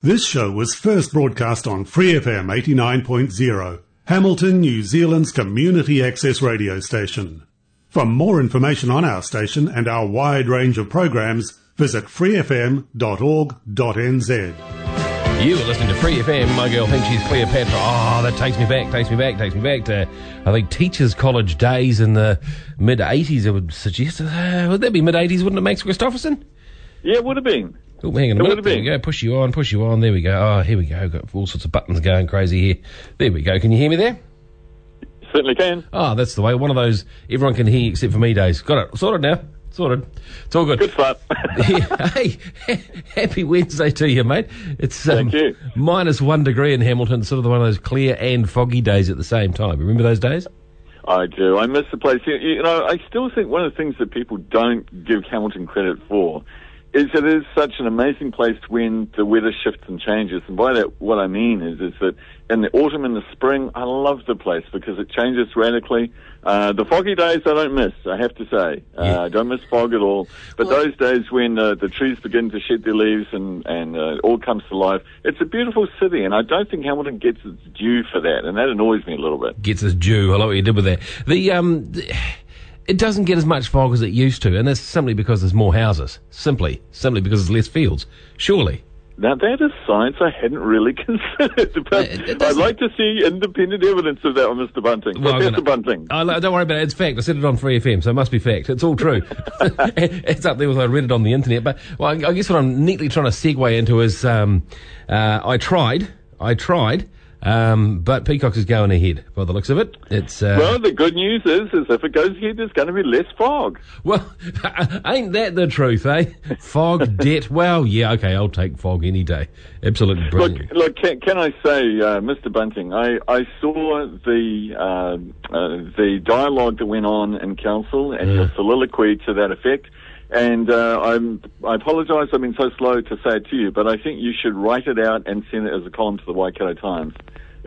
This show was first broadcast on Free FM 89.0, Hamilton, New Zealand's community access radio station. For more information on our station and our wide range of programs, visit freefm.org.nz. You are listening to Free FM. My girl thinks she's Cleopatra. Oh, that takes me back, takes me back, takes me back to, I think, Teachers College days in the mid 80s, I would suggest. Uh, would that be mid 80s, wouldn't it, Max Christoffersen? Yeah, it would have been. Oh, hang on a minute. There we go. Push you on, push you on. There we go. Oh, here we go. Got all sorts of buttons going crazy here. There we go. Can you hear me there? Certainly can. Oh, that's the way. One of those everyone can hear except for me days. Got it. Sorted now. Sorted. It's all good. Good start. Yeah, hey, happy Wednesday to you, mate. It's um, Thank you. minus one degree in Hamilton, sort of one of those clear and foggy days at the same time. Remember those days? I do. I miss the place. You know, I still think one of the things that people don't give Hamilton credit for is it is such an amazing place when the weather shifts and changes. And by that, what I mean is, is that in the autumn and the spring, I love the place because it changes radically. Uh, the foggy days I don't miss, I have to say. Uh, Yeah. I don't miss fog at all. But Well- those days when uh, the trees begin to shed their leaves and, and uh, it all comes to life, it's a beautiful city. And I don't think Hamilton gets its due for that. And that annoys me a little bit. Gets its due. I like what you did with that. The um, th- it doesn't get as much fog as it used to, and that's simply because there's more houses. Simply, simply because there's less fields. Surely. Now that is science I hadn't really considered, but it- it I'd like to see independent evidence of that, Mr. Bunting. Well, Professor gonna- Bunting. No, don't worry about it. It's fact. I said it on Free FM, so it must be fact. It's all true. it's up there with I read it on the internet. But well, I I guess what I'm neatly trying to segue into is um, uh, I tried, I tried, um, but Peacocke is going ahead by the looks of it. It's uh, well, the good news is, is if it goes ahead, there's going to be less fog. well, ain't that the truth, eh? Fog, debt. Well, yeah, okay, I'll take fog any day. Absolutely Look, brilliant. look. Can, can I say, uh, Mr. Bunting? I, I saw the uh, uh, the dialogue that went on in council and your soliloquy to that effect. And uh, I'm, I apologise. I've been so slow to say it to you, but I think you should write it out and send it as a column to the Waikato Times.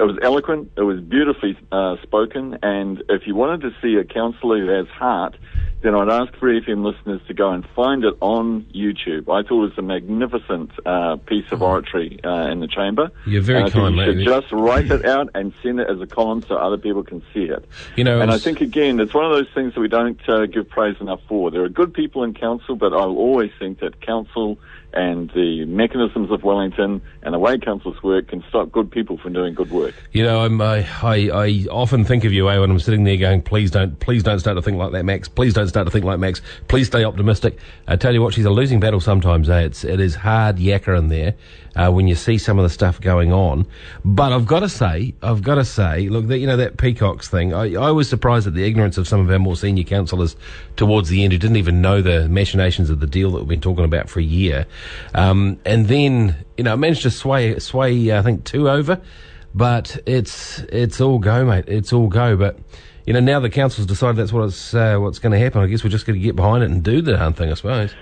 It was eloquent. It was beautifully uh, spoken. And if you wanted to see a councillor who has heart, then I'd ask Free FM listeners to go and find it on YouTube. I thought it was a magnificent uh, piece of oratory uh, in the chamber. You're very and kind, you should just write it out and send it as a column so other people can see it. You know, and I think again, it's one of those things that we don't uh, give praise enough for. There are good people in council, but I always think that council and the mechanisms of Wellington and the way councils work can stop good people from doing good work. You know, I, I, I often think of you, eh, when I'm sitting there going, please don't, please don't start to think like that, Max. Please don't start to think like Max. Please stay optimistic. I tell you what, she's a losing battle sometimes, eh? It's, it is hard yakka in there, uh, when you see some of the stuff going on. But I've got to say, I've got to say, look, that, you know, that Peacocks thing, I, I was surprised at the ignorance of some of our more senior councillors towards the end who didn't even know the machinations of the deal that we've been talking about for a year. Um, and then, you know, I managed to sway, sway, uh, I think, two over. But it's it's all go, mate. It's all go. But you know, now the council's decided that's what's uh, what's going to happen. I guess we're just going to get behind it and do the darn thing, I suppose.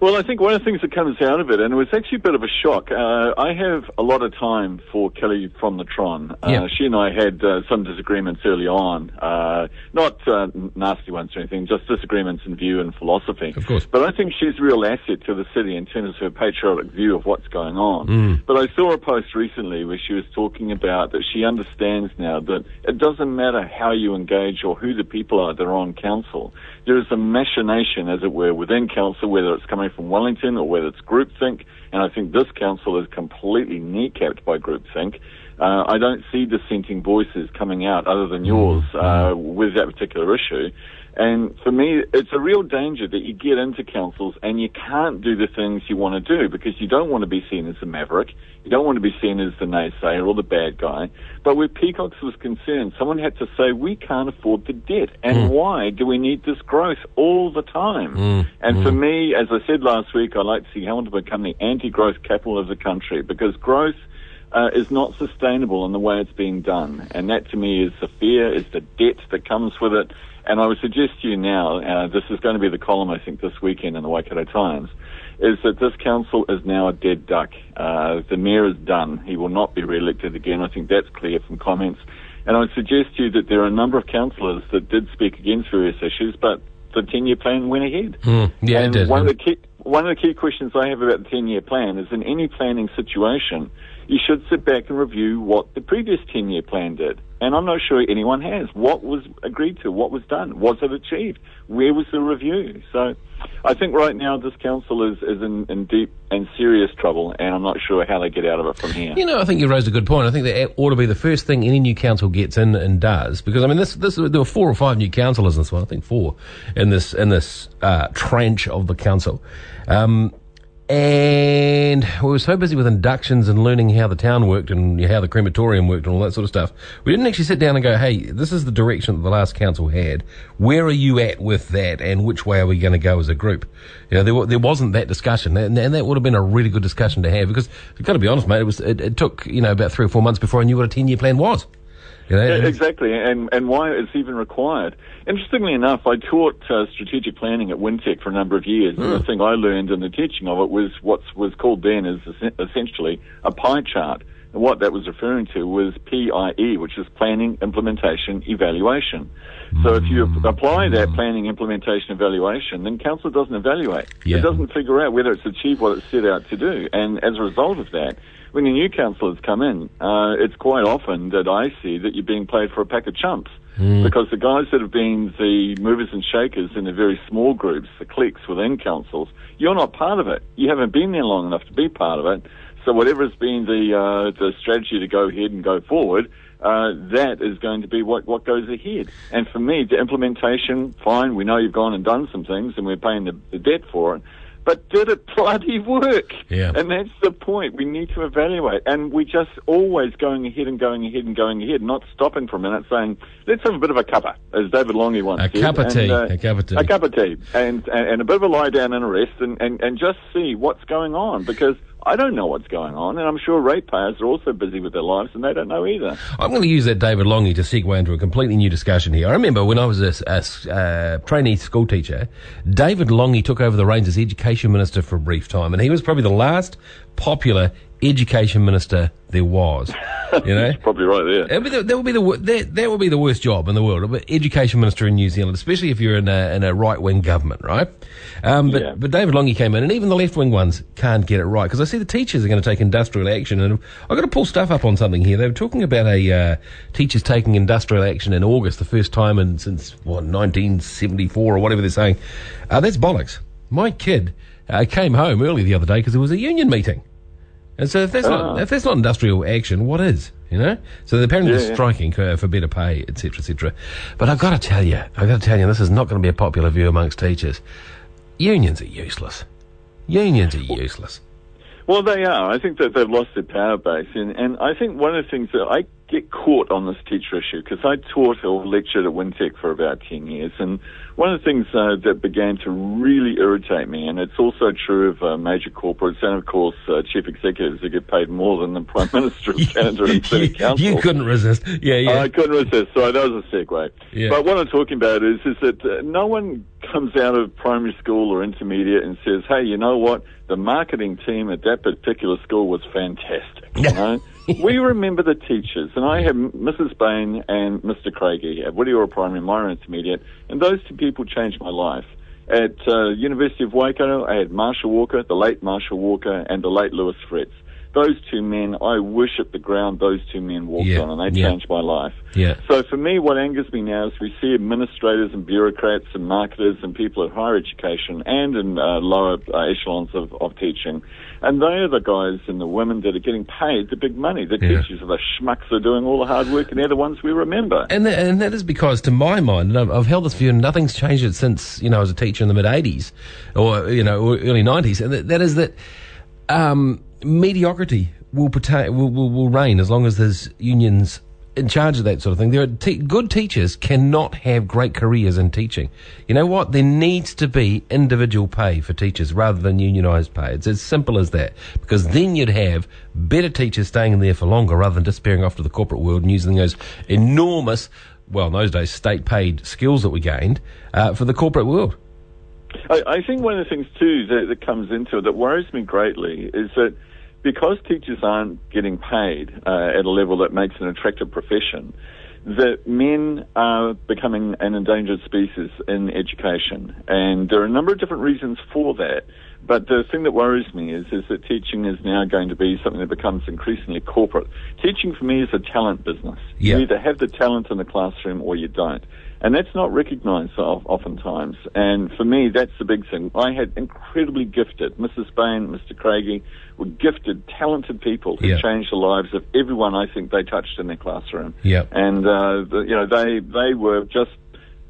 Well, I think one of the things that comes out of it, and it was actually a bit of a shock. Uh, I have a lot of time for Kelly from the Tron. Uh, Yeah. She and I had uh, some disagreements early on, uh, not uh, nasty ones or anything, just disagreements in view and philosophy. Of course. But I think she's a real asset to the city in terms of her patriotic view of what's going on. Mm. But I saw a post recently where she was talking about that she understands now that it doesn't matter how you engage or who the people are that are on council. There is a machination, as it were, within council, whether it's coming from Wellington or whether it's groupthink. And I think this council is completely kneecapped by groupthink. Uh, I don't see dissenting voices coming out other than yours uh, with that particular issue. And for me, it's a real danger that you get into councils and you can't do the things you want to do because you don't want to be seen as a maverick. You don't want to be seen as the naysayer or the bad guy. But where Peacocks was concerned, someone had to say, we can't afford the debt. And hmm. why do we need this growth all the time? Hmm. And hmm. for me, as I said last week, I like to see Hamilton become the anti-growth capital of the country because growth uh, is not sustainable in the way it's being done. And that to me is the fear, is the debt that comes with it. And I would suggest to you now, uh, this is going to be the column I think this weekend in the Waikato Times, is that this council is now a dead duck. Uh, the mayor is done. He will not be re-elected again. I think that's clear from comments. And I would suggest to you that there are a number of councillors that did speak against various issues, but the 10-year plan went ahead. Mm, yeah, it did. One of the key, one of the key questions I have about the 10 year plan is in any planning situation, you should sit back and review what the previous 10 year plan did. And I'm not sure anyone has. What was agreed to? What was done? Was it achieved? Where was the review? So I think right now this council is, is in, in deep and serious trouble, and I'm not sure how they get out of it from here. You know, I think you raised a good point. I think that ought to be the first thing any new council gets in and does, because I mean, this, this there were four or five new councillors in this one. I think four in this in this uh, tranche of the council. Um, and we were so busy with inductions and learning how the town worked and how the crematorium worked and all that sort of stuff. We didn't actually sit down and go, hey, this is the direction that the last council had. Where are you at with that and which way are we going to go as a group? You know, there, there wasn't that discussion and, and that would have been a really good discussion to have because you've got to be honest, mate, it was, it, it took, you know, about three or four months before I knew what a 10 year plan was. Yeah, exactly, and and why it's even required. Interestingly enough, I taught uh, strategic planning at Wintec for a number of years, mm. and the hmm. thing I learned in the teaching of it was what was called then as essentially a pie chart. And what that was referring to was PIE, which is planning, implementation, evaluation. So if you hmm. apply that planning, implementation, evaluation, then council doesn't evaluate. Yeah. It doesn't figure out whether it's achieved what it set out to do. And as a result of that, when the new councillors come in, uh, it's quite often that I see that you're being played for a pack of chumps. Mm. Because the guys that have been the movers and shakers in the very small groups, the cliques within councils, you're not part of it. You haven't been there long enough to be part of it. So whatever has been the uh, the strategy to go ahead and go forward, uh, that is going to be what, what goes ahead. And for me, the implementation, fine, we know you've gone and done some things and we're paying the, the debt for it but did it bloody work? Yeah. And that's the point. We need to evaluate. And we're just always going ahead and going ahead and going ahead, not stopping for a minute saying, let's have a bit of a cuppa, as David Lange once a said. Cup of tea. Uh, a cup of tea. A cup of tea. And, and, and a bit of a lie down and a rest and, and, and just see what's going on because I don't know what's going on, and I'm sure ratepayers are also busy with their lives, and they don't know either. I'm going to use that David Lange to segue into a completely new discussion here. I remember when I was a, a uh, trainee school teacher, David Lange took over the reins as education minister for a brief time, and he was probably the last popular education minister there was. You know, probably right there. That, that would be the that, that would be the worst job in the world, education minister in New Zealand, especially if you're in a in a right wing government, right? Um, but yeah. but David Lange came in, and even the left wing ones can't get it right because I see the teachers are going to take industrial action, and I've got to pull stuff up on something here. They were talking about a uh, teachers taking industrial action in August, the first time in since what 1974 or whatever they're saying. Uh, that's bollocks. My kid uh, came home early the other day because there was a union meeting. And so if that's not ah. if that's not industrial action, what is? You know. So apparently yeah, they're striking for, for better pay, etc., etc. But I've got to tell you, I've got to tell you, this is not going to be a popular view amongst teachers. Unions are useless. Unions are useless. Well, they are. I think that they've lost their power base, and and I think one of the things that I get caught on this teacher issue because I taught or lectured at Wintec for about 10 years. And one of the things uh, that began to really irritate me, and it's also true of uh, major corporates and, of course, uh, chief executives who get paid more than the Prime Minister of Canada and City Council. You couldn't resist. Yeah, yeah. I couldn't resist. Sorry, that was a segue. Yeah. But what I'm talking about is, is that uh, no one comes out of primary school or intermediate and says, hey, you know what? The marketing team at that particular school was fantastic. You know? we remember the teachers, and I have Mrs. Bain and Mr. Craigie at Whitiora Primary, Maeroa Intermediate, and those two people changed my life. At uh, University of Waikato, I had Marshall Walker, the late Marshall Walker, and the late Lewis Fritz those two men, I worship the ground those two men walked yeah, on, and they yeah. changed my life. Yeah. So for me, what angers me now is we see administrators and bureaucrats and marketers and people at higher education and in uh, lower uh, echelons of, of teaching, and they are the guys and the women that are getting paid the big money. The yeah. teachers are the schmucks that are doing all the hard work, and they're the ones we remember. And and that is because, to my mind, I've, I've held this view, and nothing's changed it since you know I was a teacher in the mid '80s or you know early '90s, and that, that is that. Um, mediocrity will, pertain, will, will, will reign as long as there's unions in charge of that sort of thing. There are te- good teachers cannot have great careers in teaching. You know what? There needs to be individual pay for teachers rather than unionised pay. It's as simple as that. Because then you'd have better teachers staying in there for longer rather than disappearing off to the corporate world and using those enormous, well, in those days, state paid skills that we gained uh, for the corporate world. I, I, think one of the things too that, that comes into it that worries me greatly is that because teachers aren't getting paid uh, at a level that makes an attractive profession, that men are becoming an endangered species in education, and there are a number of different reasons for that. But the thing that worries me is, is that teaching is now going to be something that becomes increasingly corporate. Teaching for me is a talent business. Yeah. You either have the talent in the classroom or you don't. And that's not recognized oftentimes. And for me, that's the big thing. I had incredibly gifted, Mrs. Bain, Mr. Craigie, were gifted, talented people who Yeah. changed the lives of everyone I think they touched in their classroom. Yeah. And, uh, the, you know, they, they were just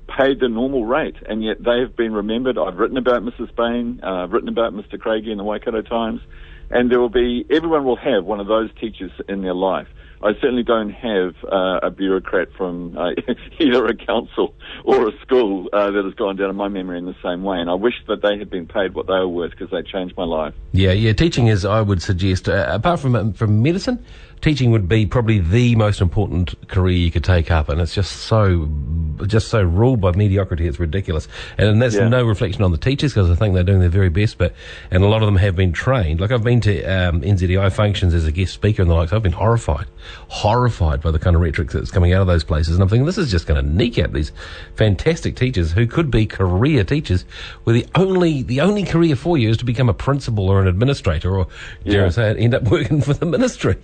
paid the normal rate, and yet they have been remembered. I've written about Mrs. Bain, uh, I've written about Mr. Craigie in the Waikato Times, and there will be, everyone will have one of those teachers in their life. I certainly don't have uh, a bureaucrat from uh, either a council or a school uh, that has gone down in my memory in the same way, and I wish that they had been paid what they were worth because they changed my life. Yeah, yeah. Teaching is, I would suggest, uh, apart from from medicine, teaching would be probably the most important career you could take up, and it's just so, just so ruled by mediocrity. It's ridiculous, and that's Yeah. no reflection on the teachers because I think they're doing their very best. But and a lot of them have been trained. Like I've been to um, NZEI functions as a guest speaker and the likes. I've been horrified, horrified by the kind of rhetoric that's coming out of those places, and I'm thinking this is just going to out these fantastic teachers who could be career teachers, where the only the only career for you is to become a principal or an administrator, or dare I say it, end up working for the ministry.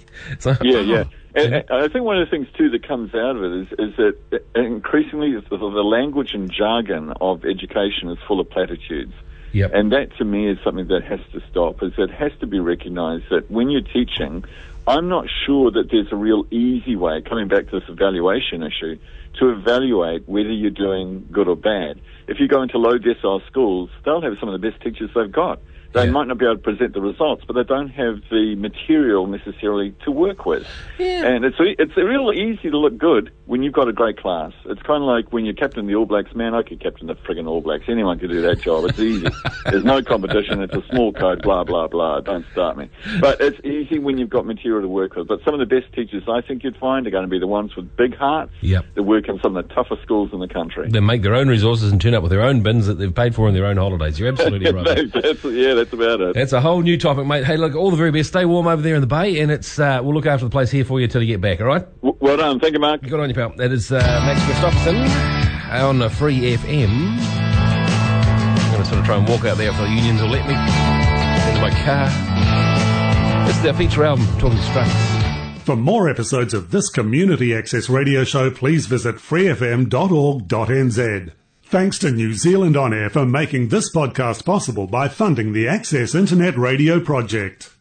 So, Yeah, yeah. And, and I think one of the things too that comes out of it is, is that increasingly the, the language and jargon of education is full of platitudes. Yep. And that to me is something that has to stop, is it has to be recognized that when you're teaching, I'm not sure that there's a real easy way, coming back to this evaluation issue, to evaluate whether you're doing good or bad. If you go into low decile schools, they'll have some of the best teachers they've got. They Yeah. might not be able to present the results, but they don't have the material necessarily to work with. Yeah. And it's it's real easy to look good when you've got a great class. It's kind of like when you're captain the All Blacks. Man, I could captain the friggin' All Blacks. Anyone could do that job. It's easy. There's no competition. It's a small code. Blah blah blah. Don't start me. But it's easy when you've got material to work with. But some of the best teachers I think you'd find are going to be the ones with big hearts. Yep. That work in some of the toughest schools in the country. They make their own resources and turn up with their own bins that they've paid for on their own holidays. You're absolutely right. that's, yeah, that's about it. That's a whole new topic, mate. Hey, look, all the very best. Stay warm over there in the bay, and it's uh, we'll look after the place here for you till you get back. All right? W- well done. Thank you, Mark. Good on you, pal. That is uh, Max Christoffersen on Free FM. I'm going to sort of try and walk out there if the unions will let me into my car. This is their feature album, Talking Straight. For more episodes of this community access radio show, please visit freefm.org.nz. Thanks to New Zealand On Air for making this podcast possible by funding the Access Internet Radio Project.